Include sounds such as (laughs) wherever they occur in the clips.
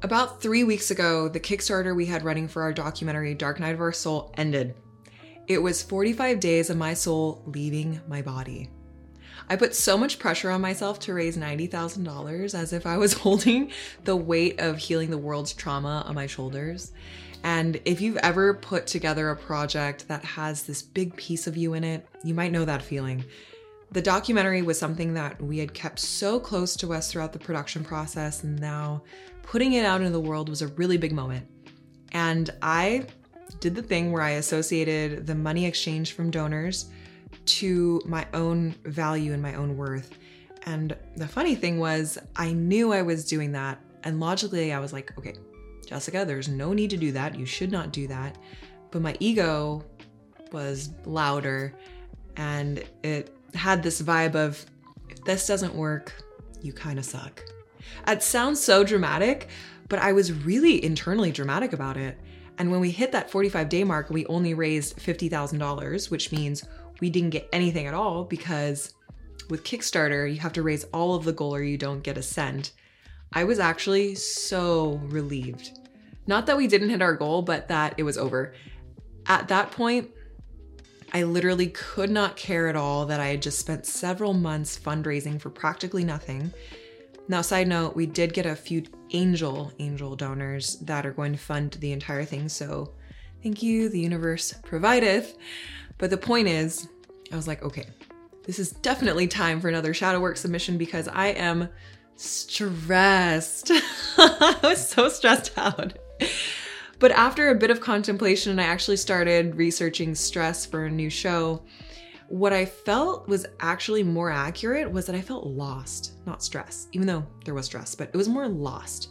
About three weeks ago, the Kickstarter we had running for our documentary Dark Night of Our Soul ended. It was 45 days of my soul leaving my body. I put so much pressure on myself to raise $90,000 as if I was (laughs) holding the weight of healing the world's trauma on my shoulders. And if you've ever put together a project that has this big piece of you in it, you might know that feeling. The documentary was something that we had kept so close to us throughout the production process, and now putting it out into the world was a really big moment. And I did the thing where I associated the money exchange from donors to my own value and my own worth. And the funny thing was, I knew I was doing that. And logically, I was like, okay, Jessica, there's no need to do that. You should not do that. But my ego was louder and it had this vibe of if this doesn't work, you kind of suck. It sounds so dramatic, but I was really internally dramatic about it. And when we hit that 45 day mark, we only raised $50,000, which means we didn't get anything at all because with Kickstarter, you have to raise all of the goal or you don't get a cent. I was actually so relieved. Not that we didn't hit our goal, but that it was over. At that point, I literally could not care at all that I had just spent several months fundraising for practically nothing. Now, side note, we did get a few angel angel donors that are going to fund the entire thing, so thank you, the universe provideth. But the point is, I was like, okay, this is definitely time for another shadow work submission because I am stressed. (laughs) I was so stressed out. But after a bit of contemplation, I actually started researching stress for a new show. What I felt was actually more accurate was that I felt lost, not stress, even though there was stress, but it was more lost.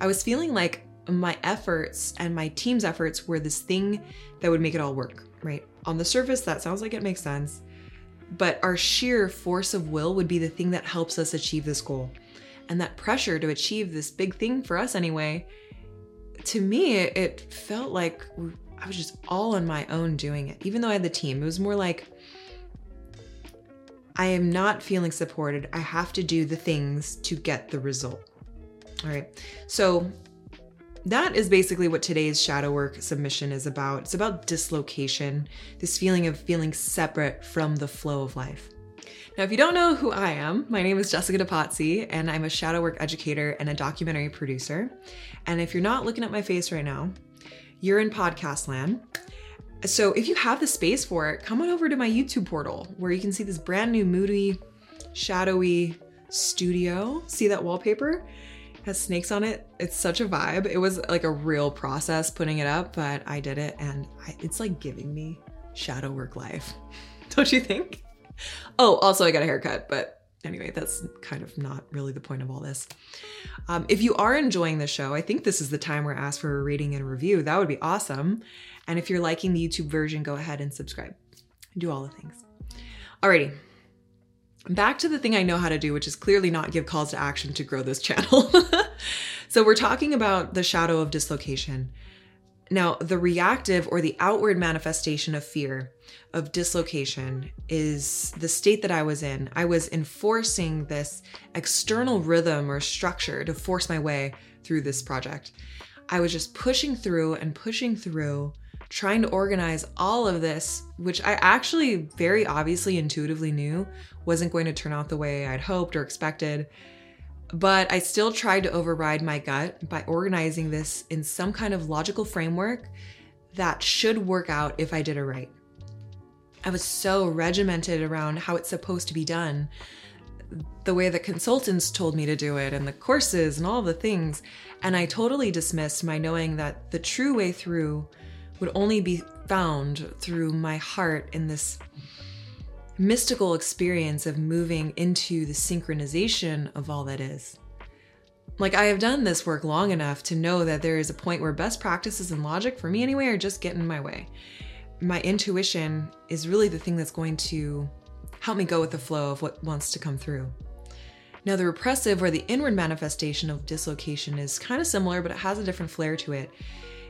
I was feeling like my efforts and my team's efforts were this thing that would make it all work, right? On the surface, that sounds like it makes sense. But our sheer force of will would be the thing that helps us achieve this goal. And that pressure to achieve this big thing for us anyway, to me, it felt like I was just all on my own doing it. Even though I had the team, it was more like I am not feeling supported. I have to do the things to get the result. All right. So that is basically what today's shadow work submission is about. It's about dislocation, this feeling of feeling separate from the flow of life. Now, if you don't know who I am, my name is Jessica DePazzi, and I'm a shadow work educator and a documentary producer. And if you're not looking at my face right now, you're in podcast land. So if you have the space for it, come on over to my YouTube portal where you can see this brand new moody, shadowy studio. See that wallpaper? has snakes on it. It's such a vibe. It was like a real process putting it up, but I did it and I, it's like giving me shadow work life. (laughs) Don't you think? Oh, also, I got a haircut, but anyway, that's kind of not really the point of all this. Um, if you are enjoying the show, I think this is the time where I ask for a rating and review. That would be awesome. And if you're liking the YouTube version, go ahead and subscribe. Do all the things. Alrighty, back to the thing I know how to do, which is clearly not give calls to action to grow this (laughs) channel. so, we're talking about the shadow of dislocation. Now, the reactive or the outward manifestation of fear, of dislocation, is the state that I was in. I was enforcing this external rhythm or structure to force my way through this project. I was just pushing through and pushing through trying to organize all of this, which I actually very obviously intuitively knew wasn't going to turn out the way I'd hoped or expected. But I still tried to override my gut by organizing this in some kind of logical framework that should work out if I did it right. I was so regimented around how it's supposed to be done, the way the consultants told me to do it, and the courses and all the things. And I totally dismissed my knowing that the true way through would only be found through my heart in this mystical experience of moving into the synchronization of all that is. Like, I have done this work long enough to know that there is a point where best practices and logic, for me anyway, are just getting in my way. My intuition is really the thing that's going to help me go with the flow of what wants to come through. Now, the repressive or the inward manifestation of dislocation is kind of similar, but it has a different flair to it.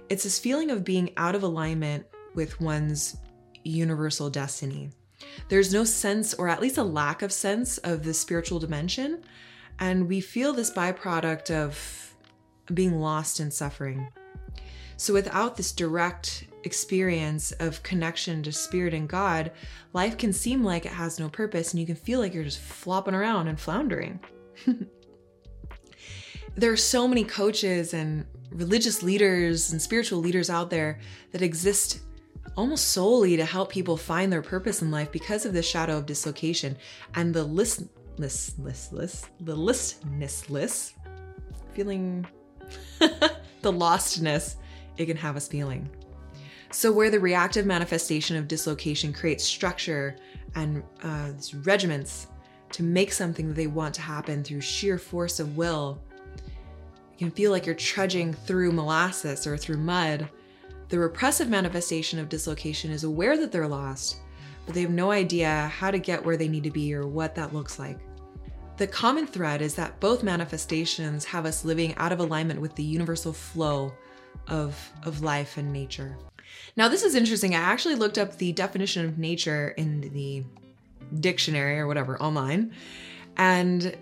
It's this feeling of being out of alignment with one's universal destiny. There's no sense, or at least a lack of sense, of the spiritual dimension. And we feel this byproduct of being lost in suffering. So, without this direct experience of connection to spirit and God, life can seem like it has no purpose and you can feel like you're just flopping around and floundering. (laughs) there are so many coaches and religious leaders and spiritual leaders out there that exist almost solely to help people find their purpose in life because of the shadow of dislocation and the listless, listless, the listness, feeling (laughs) the lostness it can have us feeling. So, where the reactive manifestation of dislocation creates structure and uh, regiments to make something that they want to happen through sheer force of will, you can feel like you're trudging through molasses or through mud. The repressive manifestation of dislocation is aware that they're lost, but they have no idea how to get where they need to be or what that looks like. The common thread is that both manifestations have us living out of alignment with the universal flow of, of life and nature. Now, this is interesting. I actually looked up the definition of nature in the dictionary or whatever online, and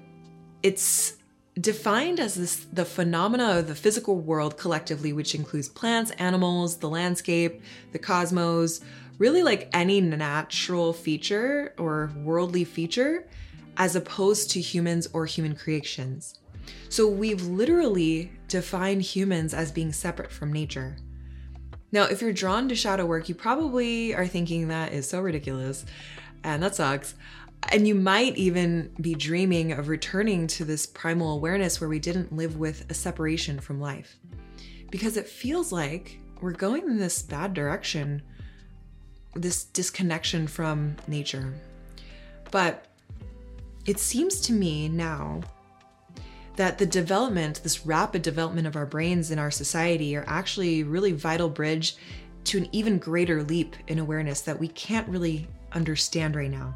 it's defined as this the phenomena of the physical world collectively which includes plants animals the landscape the cosmos really like any natural feature or worldly feature as opposed to humans or human creations so we've literally defined humans as being separate from nature now, if you're drawn to shadow work, you probably are thinking that is so ridiculous and that sucks. And you might even be dreaming of returning to this primal awareness where we didn't live with a separation from life. Because it feels like we're going in this bad direction, this disconnection from nature. But it seems to me now that the development, this rapid development of our brains in our society, are actually really vital bridge to an even greater leap in awareness that we can't really understand right now.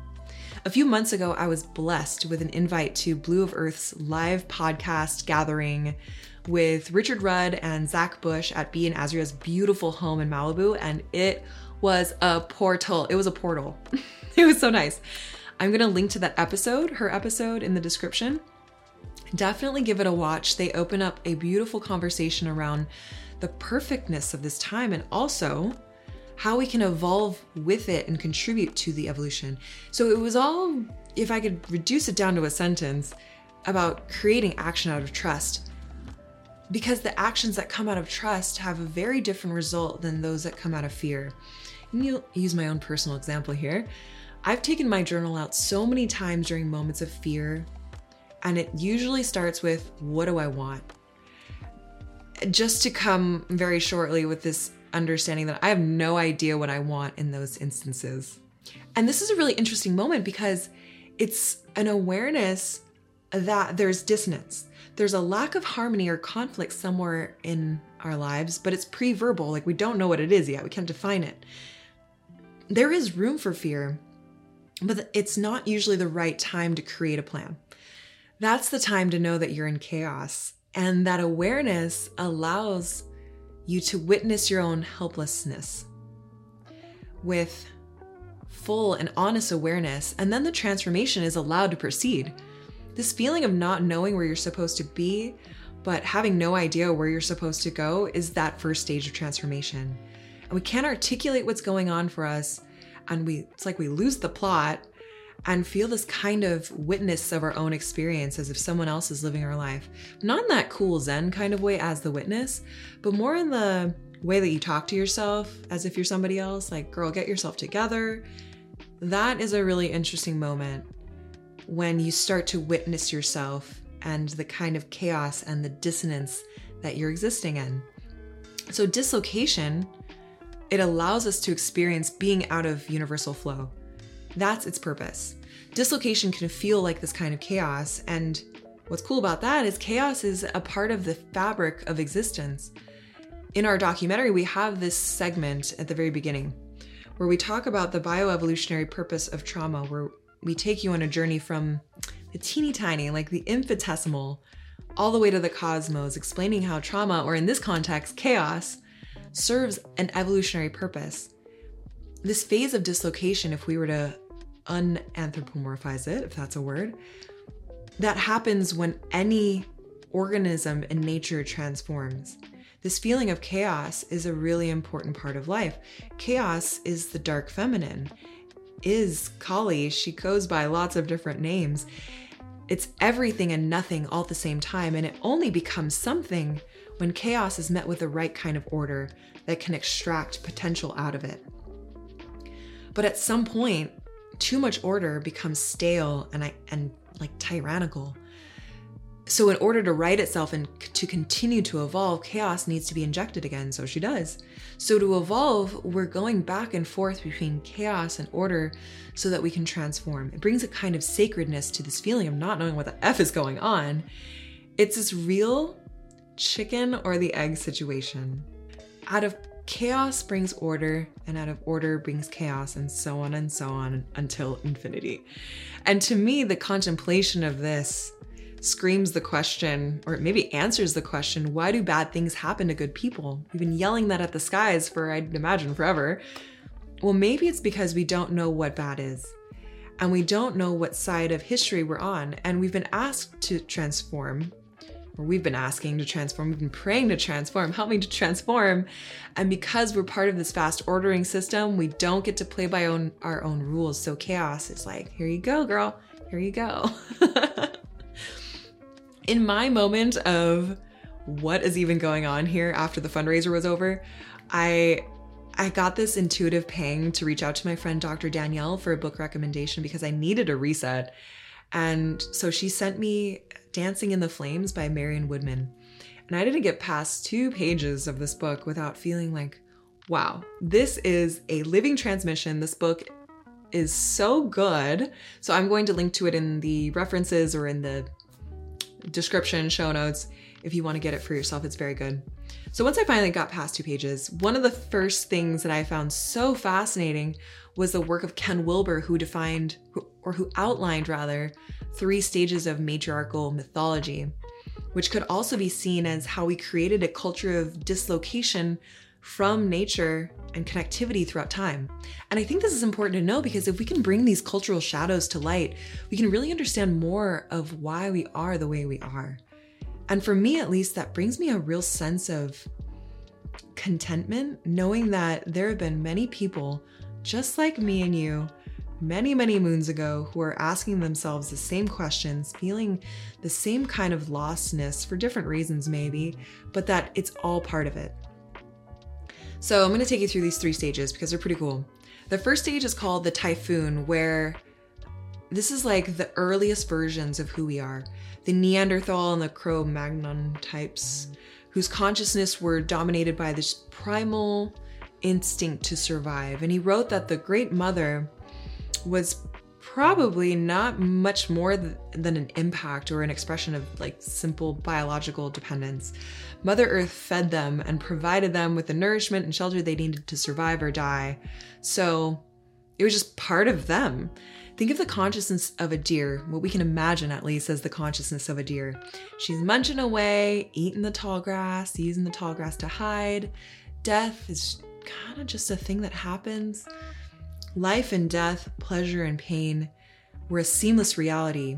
A few months ago, I was blessed with an invite to Blu of Earth's live podcast gathering with Richard Rudd and Zach Bush at B and Azria's beautiful home in Malibu, and it was a portal. It was a portal. (laughs) it was so nice. I'm gonna link to that episode, her episode, in the description definitely give it a watch. They open up a beautiful conversation around the perfectness of this time and also how we can evolve with it and contribute to the evolution. So it was all, if I could reduce it down to a sentence, about creating action out of trust. Because the actions that come out of trust have a very different result than those that come out of fear. And you'll use my own personal example here. I've taken my journal out so many times during moments of fear and it usually starts with, What do I want? Just to come very shortly with this understanding that I have no idea what I want in those instances. And this is a really interesting moment because it's an awareness that there's dissonance. There's a lack of harmony or conflict somewhere in our lives, but it's pre verbal. Like we don't know what it is yet, we can't define it. There is room for fear, but it's not usually the right time to create a plan that's the time to know that you're in chaos. And that awareness allows you to witness your own helplessness with full and honest awareness. And then the transformation is allowed to proceed. This feeling of not knowing where you're supposed to be, but having no idea where you're supposed to go, is that first stage of transformation. And we can't articulate what's going on for us. And we, it's like we lose the plot and feel this kind of witness of our own experience as if someone else is living our life. Not in that cool Zen kind of way as the witness, but more in the way that you talk to yourself as if you're somebody else, like, girl, get yourself together. That is a really interesting moment when you start to witness yourself and the kind of chaos and the dissonance that you're existing in. So, dislocation, it allows us to experience being out of universal flow. That's its purpose. Dislocation can feel like this kind of chaos, and what's cool about that is chaos is a part of the fabric of existence. In our documentary, we have this segment at the very beginning where we talk about the bioevolutionary purpose of trauma, where we take you on a journey from the teeny tiny, like the infinitesimal, all the way to the cosmos, explaining how trauma, or in this context, chaos, serves an evolutionary purpose. This phase of dislocation, if we were to unanthropomorphize it, if that's a word, that happens when any organism in nature transforms. This feeling of chaos is a really important part of life. Chaos is the dark feminine, is Kali. She goes by lots of different names. It's everything and nothing all at the same time, and it only becomes something when chaos is met with the right kind of order that can extract potential out of it. But at some point, too much order becomes stale and, and like tyrannical. So, in order to right itself and to continue to evolve, chaos needs to be injected again. So she does. So, to evolve, we're going back and forth between chaos and order so that we can transform. It brings a kind of sacredness to this feeling of not knowing what the F is going on. It's this real chicken or the egg situation. Out of chaos brings order, and out of order brings chaos, and so on and so on until infinity. And to me, the contemplation of this screams the question, or maybe answers the question why do bad things happen to good people? We've been yelling that at the skies for, I'd imagine, forever. Well, maybe it's because we don't know what bad is. And we don't know what side of history we're on. And we've been asked to transform or we've been asking to transform, we've been praying to transform, help me to transform. And because we're part of this fast ordering system, we don't get to play by own, our own rules. So chaos is like, here you go, girl, here you go. (laughs) In my moment of what is even going on here after the fundraiser was over, I I got this intuitive pang to reach out to my friend Dr. Danielle for a book recommendation because I needed a reset. And so she sent me Dancing in the Flames by Marion Woodman. And I didn't get past two pages of this book without feeling like, wow, this is a living transmission. This book is so good. So I'm going to link to it in the references or in the description, show notes, if you want to get it for yourself. It's very good. So once I finally got past two pages, one of the first things that I found so fascinating was the work of Ken Wilber, who defined, or who outlined rather, three stages of matriarchal mythology, which could also be seen as how we created a culture of dislocation from nature and connectivity throughout time. And I think this is important to know because if we can bring these cultural shadows to light, we can really understand more of why we are the way we are. And for me, at least, that brings me a real sense of contentment, knowing that there have been many people just like me and you many, many moons ago who are asking themselves the same questions, feeling the same kind of lostness for different reasons, maybe, but that it's all part of it. So I'm going to take you through these three stages because they're pretty cool. The first stage is called the typhoon, where this is like the earliest versions of who we are the Neanderthal and the Cro Magnon types, whose consciousness were dominated by this primal instinct to survive. And he wrote that the Great Mother was probably not much more than an impact or an expression of like simple biological dependence. Mother Earth fed them and provided them with the nourishment and shelter they needed to survive or die. So it was just part of them. Think of the consciousness of a deer, what we can imagine at least as the consciousness of a deer. She's munching away, eating the tall grass, using the tall grass to hide. Death is kind of just a thing that happens. Life and death, pleasure and pain were a seamless reality.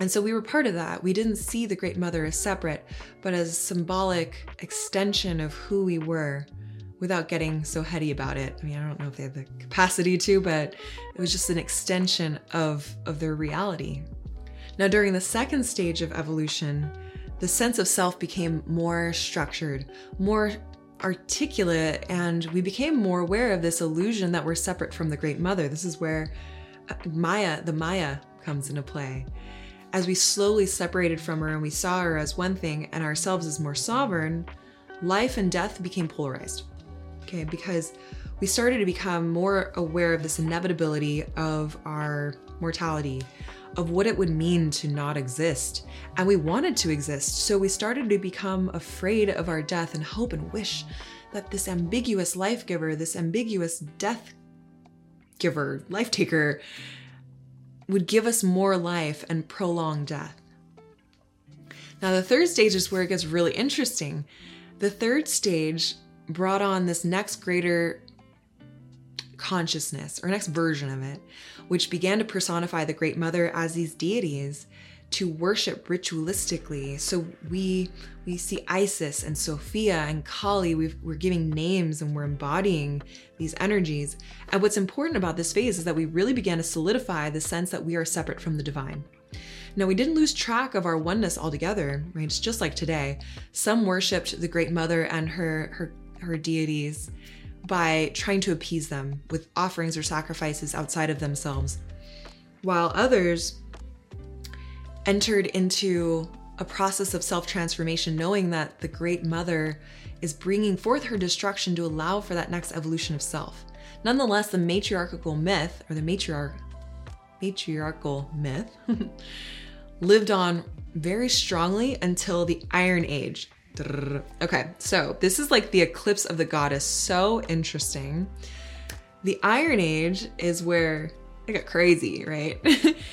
And so we were part of that. We didn't see the Great Mother as separate, but as symbolic extension of who we were without getting so heady about it. I mean, I don't know if they had the capacity to, but it was just an extension of, of their reality. Now, during the second stage of evolution, the sense of self became more structured, more articulate and we became more aware of this illusion that we're separate from the Great Mother. This is where uh, Maya, the Maya, comes into play. As we slowly separated from her and we saw her as one thing and ourselves as more sovereign, life and death became polarized. Okay, because we started to become more aware of this inevitability of our mortality, of what it would mean to not exist. And we wanted to exist, so we started to become afraid of our death and hope and wish that this ambiguous life giver, this ambiguous death giver, life taker, would give us more life and prolong death. Now, the third stage is where it gets really interesting. The third stage brought on this next greater consciousness or next version of it, which began to personify the Great Mother as these deities to worship ritualistically. So we we see Isis and Sophia and Kali. we are giving names and we're embodying these energies. And what's important about this phase is that we really began to solidify the sense that we are separate from the divine. Now, we didn't lose track of our oneness altogether, right? It's just like today. Some worshipped the Great Mother and her, her, her deities by trying to appease them with offerings or sacrifices outside of themselves, while others entered into a process of self transformation, knowing that the Great Mother is bringing forth her destruction to allow for that next evolution of self. Nonetheless, the matriarchal myth, or the matriarch, matriarchal myth, (laughs) lived on very strongly until the Iron Age. Okay, so this is like the eclipse of the goddess. So interesting. The Iron Age is where I got crazy, right?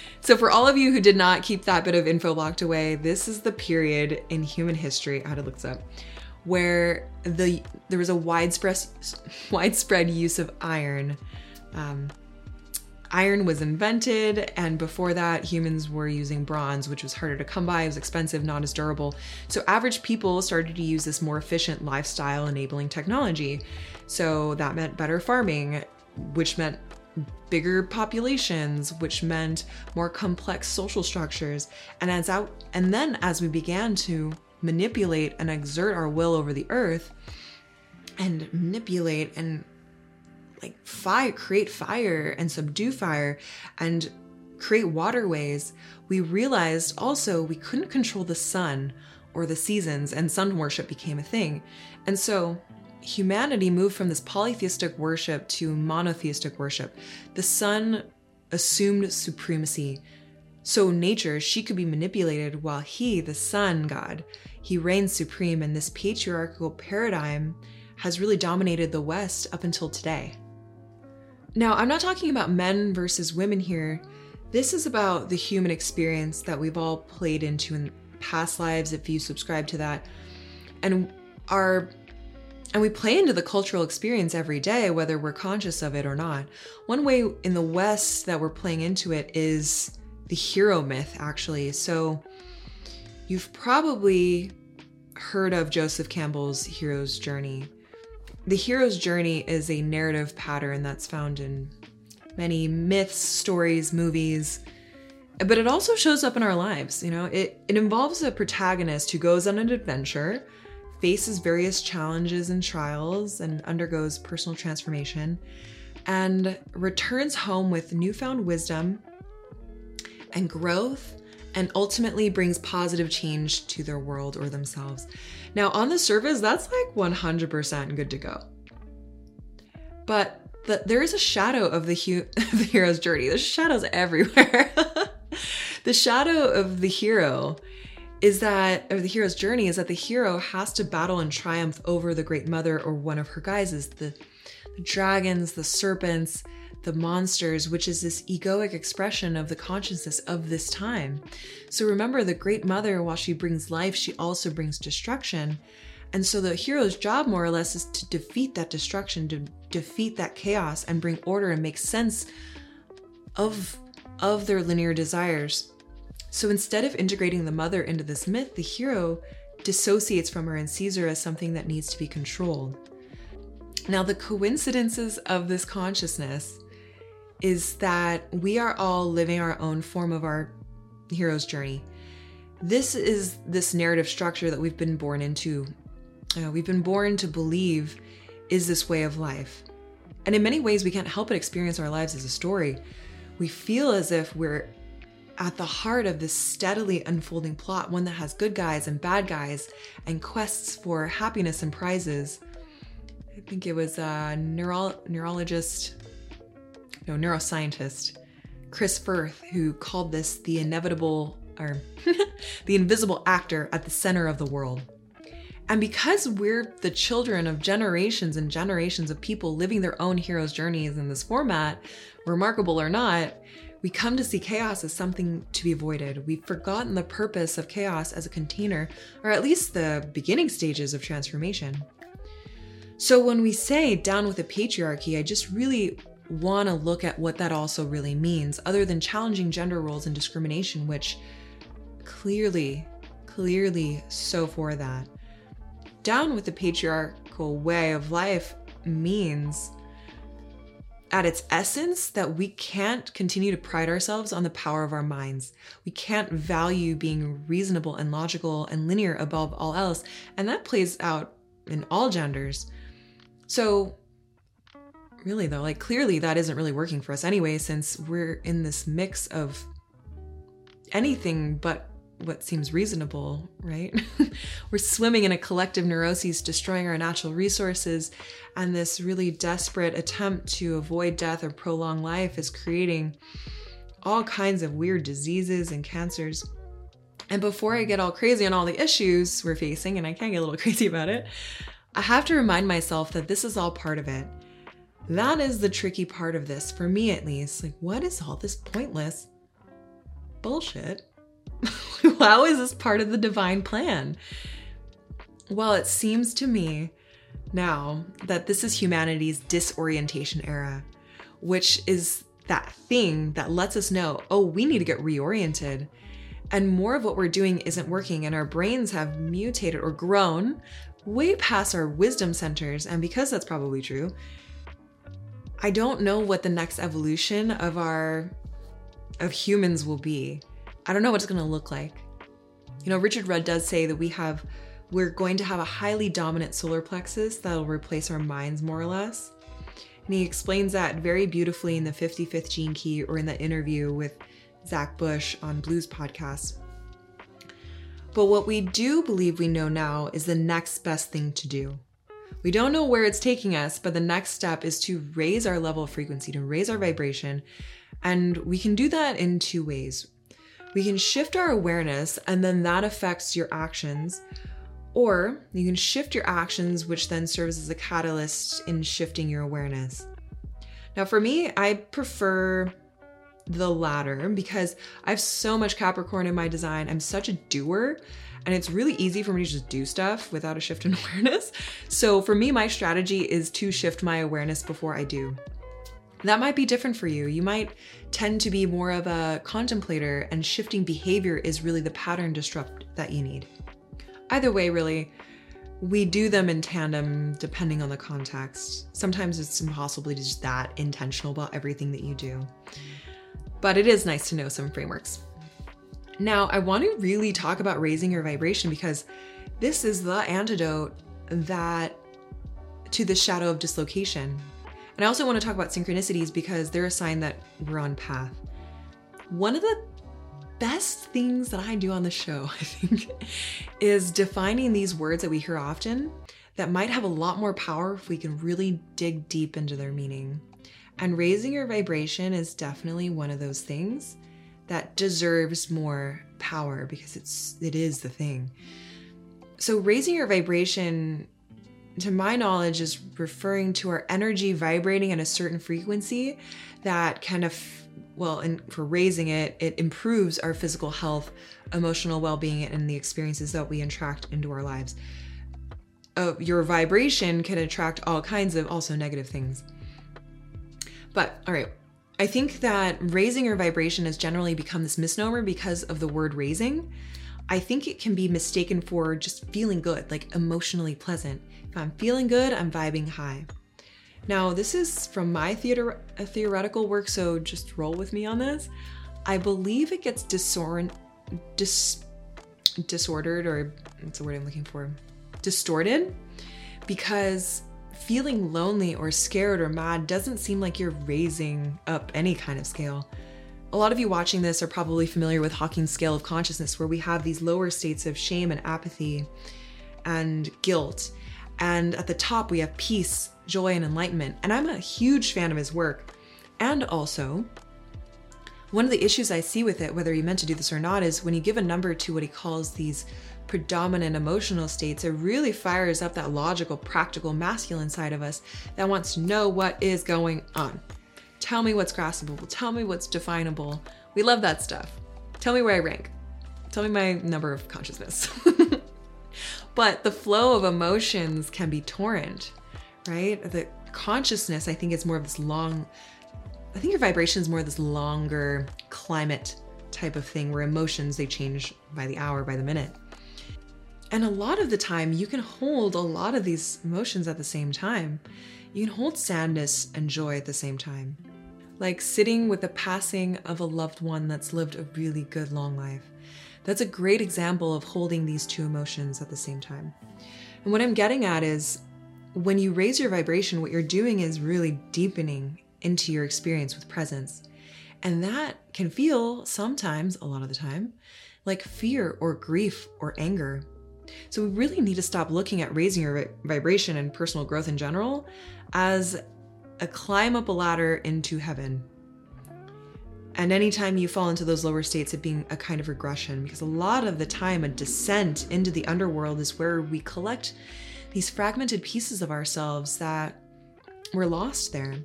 (laughs) so, for all of you who did not keep that bit of info locked away, this is the period in human history. I had to look this up, where the there was a widespread widespread use of iron. Um, iron was invented, and before that, humans were using bronze, which was harder to come by, it was expensive, not as durable. So, average people started to use this more efficient lifestyle enabling technology. So, that meant better farming, which meant bigger populations, which meant more complex social structures. And as out and then as we began to manipulate and exert our will over the earth and manipulate and like fire create fire and subdue fire and create waterways, we realized also we couldn't control the sun or the seasons and sun worship became a thing. And so humanity moved from this polytheistic worship to monotheistic worship. The sun assumed supremacy. So nature, she could be manipulated while he, the sun god, he reigns supreme and this patriarchal paradigm has really dominated the West up until today. Now, I'm not talking about men versus women here. This is about the human experience that we've all played into in past lives if you subscribe to that. And our and we play into the cultural experience every day, whether we're conscious of it or not. One way in the West that we're playing into it is the hero myth, actually. So you've probably heard of Joseph Campbell's hero's journey. The hero's journey is a narrative pattern that's found in many myths, stories, movies, but it also shows up in our lives. You know, it, it involves a protagonist who goes on an adventure faces various challenges and trials and undergoes personal transformation and returns home with newfound wisdom and growth and ultimately brings positive change to their world or themselves. Now, on the surface, that's like 100% good to go. But the, there is a shadow of the, hu- (laughs) the hero's journey. There's shadows everywhere. (laughs) the shadow of the hero is that, or the hero's journey is that the hero has to battle and triumph over the Great Mother or one of her guises, the, the dragons, the serpents, the monsters, which is this egoic expression of the consciousness of this time. So remember, the Great Mother, while she brings life, she also brings destruction. And so the hero's job, more or less, is to defeat that destruction, to defeat that chaos, and bring order and make sense of, of their linear desires. So instead of integrating the mother into this myth, the hero dissociates from her and sees her as something that needs to be controlled. Now, the coincidences of this consciousness is that we are all living our own form of our hero's journey. This is this narrative structure that we've been born into. Uh, we've been born to believe is this way of life. And in many ways, we can't help but experience our lives as a story. We feel as if we're at the heart of this steadily unfolding plot, one that has good guys and bad guys and quests for happiness and prizes. I think it was a neuro- neurologist, neuroscientist, Chris Frith, who called this the inevitable or (laughs) the invisible actor at the center of the world. And because we're the children of generations and generations of people living their own hero's journeys in this format, remarkable or not, we come to see chaos as something to be avoided. We've forgotten the purpose of chaos as a container, or at least the beginning stages of transformation. So when we say down with the patriarchy, I just really want to look at what that also really means, other than challenging gender roles and discrimination, which clearly, clearly so for that. Down with the patriarchal way of life means at its essence that we can't continue to pride ourselves on the power of our minds. We can't value being reasonable and logical and linear above all else. And that plays out in all genders. So, really, though, like clearly that isn't really working for us anyway, since we're in this mix of anything but what seems reasonable, right? (laughs) We're swimming in a collective neuroses, destroying our natural resources, and this really desperate attempt to avoid death or prolong life is creating all kinds of weird diseases and cancers. And before I get all crazy on all the issues we're facing, and I can get a little (laughs) crazy about it, I have to remind myself that this is all part of it. That is the tricky part of this, for me at least. Like, what is all this pointless bullshit? (laughs) How is this part of the divine plan? Well, it seems to me now that this is humanity's disorientation era, which is that thing that lets us know, oh, we need to get reoriented. And more of what we're doing isn't working, and our brains have mutated or grown way past our wisdom centers. And because that's probably true, I don't know what the next evolution of our of humans will be. I don't know what it's going to look like. You know, Richard Rudd does say that we have, we're going to have a highly dominant solar plexus that'll replace our minds more or less. And he explains that very beautifully in the 55th Gene Key or in the interview with Zach Bush on Blu's Podcast. But what we do believe we know now is the next best thing to do. We don't know where it's taking us, but the next step is to raise our level of frequency, to raise our vibration. And we can do that in two ways we can shift our awareness and then that affects your actions. Or you can shift your actions, which then serves as a catalyst in shifting your awareness. Now, for me, I prefer the latter because I have so much Capricorn in my design. I'm such a doer, and it's really easy for me to just do stuff without a shift in (laughs) awareness. So, for me, my strategy is to shift my awareness before I do. That might be different for you. You might tend to be more of a contemplator, and shifting behavior is really the pattern disrupt that you need. Either way, really, we do them in tandem depending on the context. Sometimes it's impossible to be just that intentional about everything that you do. But it is nice to know some frameworks. Now, I want to really talk about raising your vibration because this is the antidote that to the shadow of dislocation and I also want to talk about synchronicities because they're a sign that we're on path. One of the best things that I do on the show, (laughs) I think, is defining these words that we hear often that might have a lot more power if we can really dig deep into their meaning. And raising your vibration is definitely one of those things that deserves more power because it's it is the thing. So raising your vibration to my knowledge, is referring to our energy vibrating at a certain frequency that kind of, well, and for raising it, it improves our physical health, emotional well being, and the experiences that we attract into our lives. Uh, your vibration can attract all kinds of also negative things. But, all right, I think that raising your vibration has generally become this misnomer because of the word raising. I think it can be mistaken for just feeling good, like emotionally pleasant. If I'm feeling good, I'm vibing high. Now, this is from my theater, theoretical work, so just roll with me on this. I believe it gets disorient, dis, disordered, or what's the word I'm looking for? Distorted, because feeling lonely or scared or mad doesn't seem like you're raising up any kind of scale. A lot of you watching this are probably familiar with Hawkins' scale of consciousness, where we have these lower states of shame and apathy and guilt. And at the top, we have peace, joy, and enlightenment. And I'm a huge fan of his work. And also, one of the issues I see with it, whether he meant to do this or not, is when you give a number to what he calls these predominant emotional states, it really fires up that logical, practical, masculine side of us that wants to know what is going on. Tell me what's graspable. Tell me what's definable. We love that stuff. Tell me where I rank. Tell me my number of consciousness. (laughs) But the flow of emotions can be torrent, right? The consciousness, I think, is more of this long, I think your vibration is more of this longer climate type of thing where emotions they change by the hour, by the minute. And a lot of the time, you can hold a lot of these emotions at the same time. You can hold sadness and joy at the same time. Like sitting with the passing of a loved one that's lived a really good long life. That's a great example of holding these two emotions at the same time. And what I'm getting at is when you raise your vibration, what you're doing is really deepening into your experience with presence. And that can feel sometimes, a lot of the time, like fear or grief or anger. So we really need to stop looking at raising your vibration and personal growth in general as a climb up a ladder into heaven. And anytime you fall into those lower states, it being a kind of regression, because a lot of the time, a descent into the underworld is where we collect these fragmented pieces of ourselves that were lost there.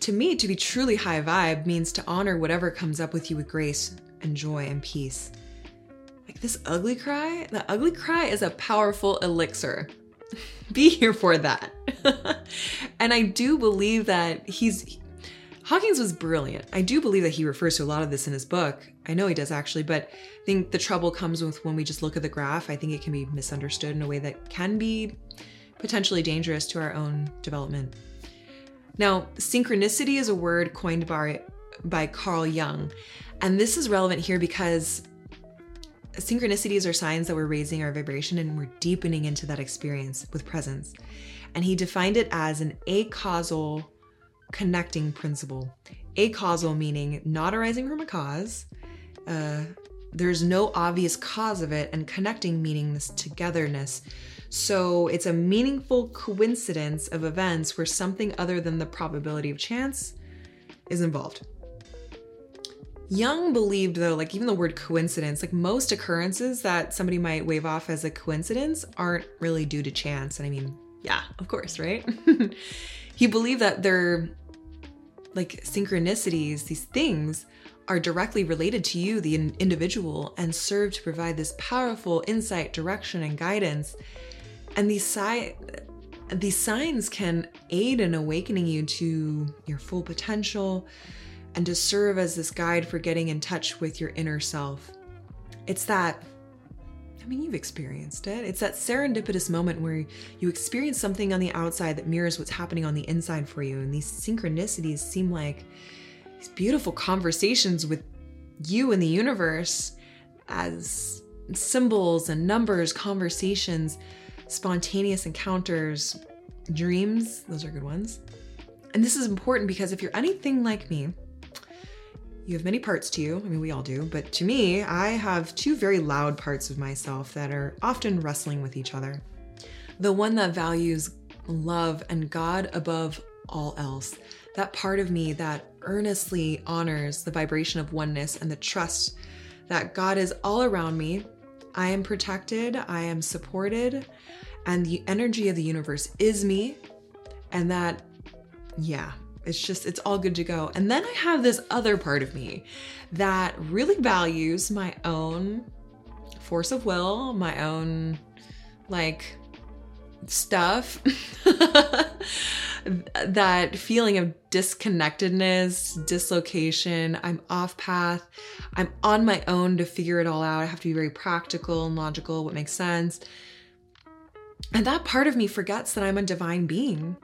To me, to be truly high vibe means to honor whatever comes up with you with grace and joy and peace. This ugly cry, the ugly cry is a powerful elixir. (laughs) be here for that. (laughs) and I do believe that he's Hawkins was brilliant. I do believe that he refers to a lot of this in his book. I know he does actually, but I think the trouble comes with when we just look at the graph. I think it can be misunderstood in a way that can be potentially dangerous to our own development. Now, synchronicity is a word coined by, by Carl Jung, and this is relevant here because synchronicities are signs that we're raising our vibration and we're deepening into that experience with presence. And he defined it as an acausal connecting principle. Acausal meaning not arising from a cause. Uh, there's no obvious cause of it, and connecting meaning this togetherness. So it's a meaningful coincidence of events where something other than the probability of chance is involved. Jung believed, though, like even the word coincidence, like most occurrences that somebody might wave off as a coincidence aren't really due to chance. And I mean, yeah, of course, right? (laughs) he believed that they're like synchronicities, these things are directly related to you, the individual, and serve to provide this powerful insight, direction, and guidance and these si- these signs can aid in awakening you to your full potential and to serve as this guide for getting in touch with your inner self. It's that I mean, you've experienced it. It's that serendipitous moment where you experience something on the outside that mirrors what's happening on the inside for you. And these synchronicities seem like these beautiful conversations with you and the universe as symbols and numbers, conversations spontaneous encounters, dreams, those are good ones. And this is important because if you're anything like me, you have many parts to you. I mean, we all do, but to me, I have two very loud parts of myself that are often wrestling with each other. The one that values love and God above all else. That part of me that earnestly honors the vibration of oneness and the trust that God is all around me I am protected, I am supported, and the energy of the universe is me. And that, yeah, it's just, it's all good to go. And then I have this other part of me that really values my own force of will, my own, like, stuff. (laughs) that feeling of disconnectedness, dislocation. I'm off path. I'm on my own to figure it all out. I have to be very practical and logical, what makes sense. And that part of me forgets that I'm a divine being.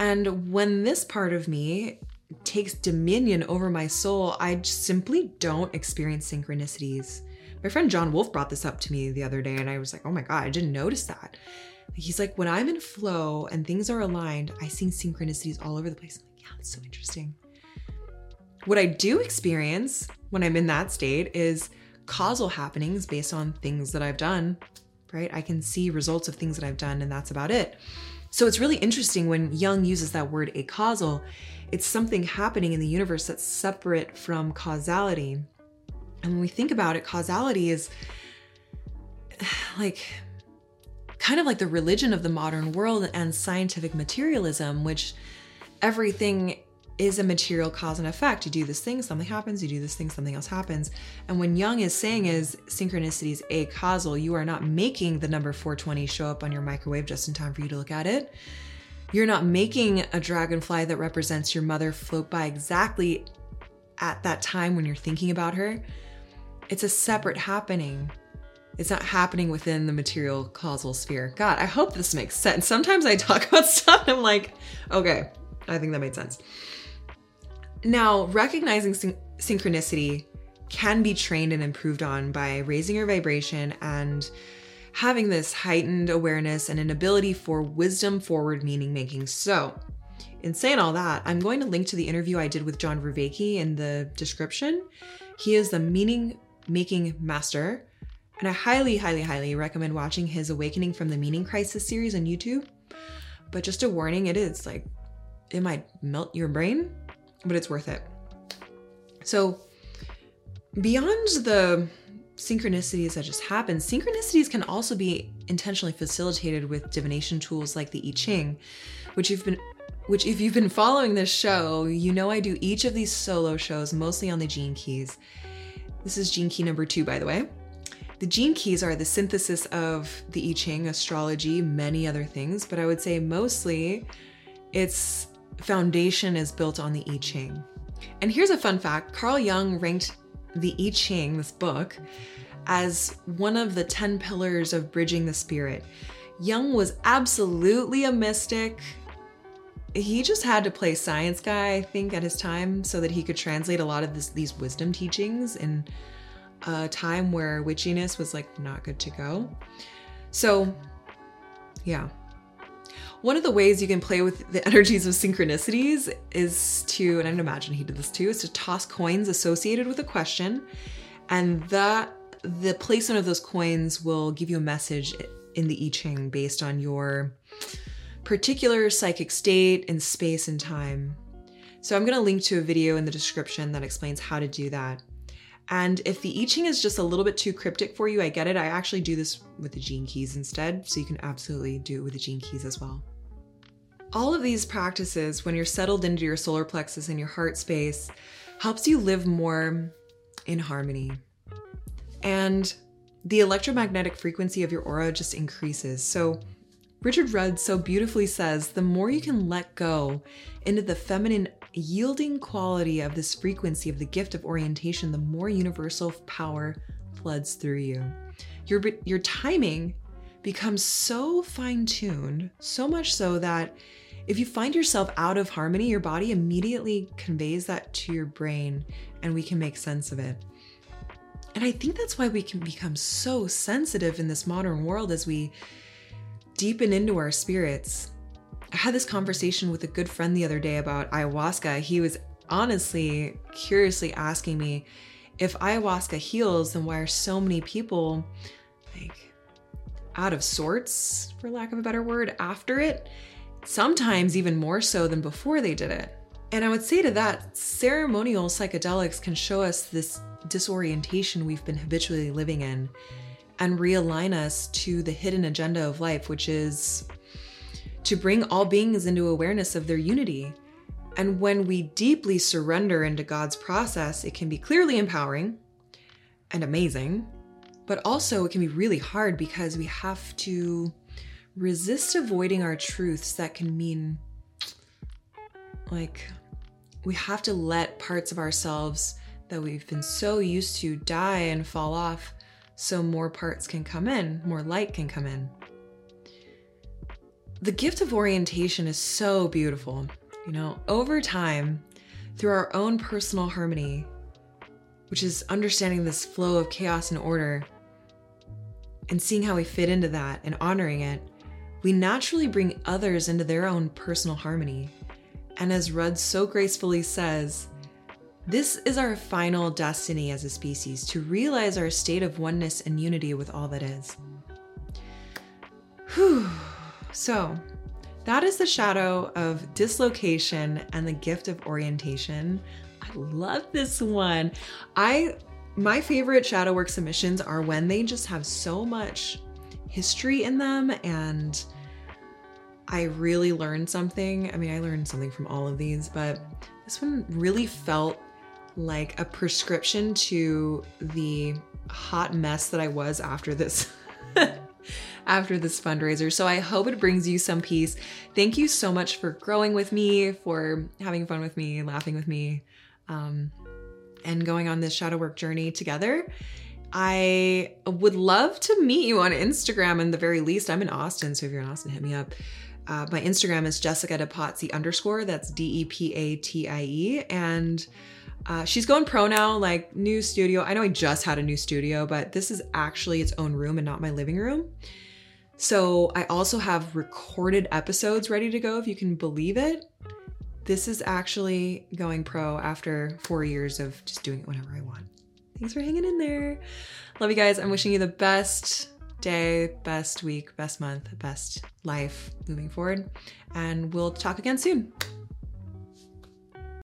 And when this part of me takes dominion over my soul, I simply don't experience synchronicities. My friend John Wolf brought this up to me the other day, and I was like, oh my God, I didn't notice that. He's like, when I'm in flow and things are aligned, I see synchronicities all over the place. I'm like, yeah, that's so interesting. What I do experience when I'm in that state is causal happenings based on things that I've done, right? I can see results of things that I've done, and that's about it. So it's really interesting when Jung uses that word acausal, it's something happening in the universe that's separate from causality. And when we think about it, causality is (sighs) like kind of like the religion of the modern world and scientific materialism, which everything is a material cause and effect. You do this thing, something happens, you do this thing, something else happens. And when Jung is saying is synchronicity is a causal, you are not making the number 420 show up on your microwave just in time for you to look at it. You're not making a dragonfly that represents your mother float by exactly at that time when you're thinking about her, it's a separate happening. It's not happening within the material causal sphere. God, I hope this makes sense. Sometimes I talk (laughs) about stuff and I'm like, okay, I think that made sense. Now, recognizing syn- synchronicity can be trained and improved on by raising your vibration and having this heightened awareness and an ability for wisdom forward meaning making. So, in saying all that, I'm going to link to the interview I did with John Vervaeke in the description. He is the meaning making master, and I highly, highly, highly recommend watching his Awakening from the Meaning Crisis series on YouTube. But just a warning, it is like, it might melt your brain, but it's worth it. So, beyond the synchronicities that just happen, synchronicities can also be intentionally facilitated with divination tools like the I Ching, which you've been which if you've been following this show, you know I do each of these solo shows mostly on the gene keys. This is gene key number 2 by the way. The gene keys are the synthesis of the I Ching, astrology, many other things, but I would say mostly its foundation is built on the I Ching. And here's a fun fact Carl Jung ranked the I Ching, this book, as one of the 10 pillars of bridging the spirit. Jung was absolutely a mystic. He just had to play science guy, I think, at his time so that he could translate a lot of this, these wisdom teachings in a time where witchiness was like not good to go. So, yeah. One of the ways you can play with the (laughs) energies of synchronicities is to, and I imagine he did this too, is to toss coins associated with a question, and that the placement of those coins will give you a message in the I Ching based on your particular psychic state in space and time. So I'm going to link to a video in the description that explains how to do that. And if the I Ching is just a little bit too cryptic for you, I get it. I actually do this with the gene keys instead, so you can absolutely do it with the gene keys as well. All of these practices, when you're settled into your solar plexus and your heart space, helps you live more in harmony. And the electromagnetic frequency of your aura just increases. So, Richard Rudd so beautifully says the more you can let go into the feminine, yielding quality of this frequency of the gift of orientation, the more universal power floods through you. Your, your timing becomes so fine tuned, so much so that if you find yourself out of harmony, your body immediately conveys that to your brain and we can make sense of it. And I think that's why we can become so sensitive in this modern world as we deepen into our spirits. I had this conversation with a good friend the other day about ayahuasca. He was honestly curiously asking me if ayahuasca heals, then why are so many people like out of sorts, for lack of a better word, after it? Sometimes even more so than before they did it. And I would say to that, ceremonial psychedelics can show us this disorientation we've been habitually living in and realign us to the hidden agenda of life, which is to bring all beings into awareness of their unity. And when we deeply surrender into God's process, it can be clearly empowering and amazing, but also it can be really hard because we have to resist avoiding our truths that can mean like we have to let parts of ourselves that we've been so used to die and fall off so more parts can come in, more light can come in. The gift of orientation is so beautiful. You know, over time, through our own personal harmony, which is understanding this flow of chaos and order and seeing how we fit into that and honoring it, we naturally bring others into their own personal harmony. And as Rudd so gracefully says, this is our final destiny as a species to realize our state of oneness and unity with all that is. Whew. So, that is the shadow of dislocation and the gift of orientation. I love this one. I my favorite shadow work submissions are when they just have so much history in them and I really learned something. I mean, I learned something from all of these, but this one really felt like a prescription to the hot mess that I was after this (laughs) after this fundraiser. So I hope it brings you some peace. Thank you so much for growing with me, for having fun with me, laughing with me. Um, and going on this shadow work journey together. I would love to meet you on Instagram in the very least. I'm in Austin, so if you're in Austin, hit me up. Uh, my Instagram is Jessica DePatie underscore. That's D E P A T I E. And uh, she's going pro now, like new studio. I know I just had a new studio, but this is actually its own room and not my living room. So I also have recorded episodes ready to go, if you can believe it. This is actually going pro after four years of just doing it whenever I want. Thanks for hanging in there. Love you guys. I'm wishing you the best day, best week, best month, best life moving forward. And we'll talk again soon.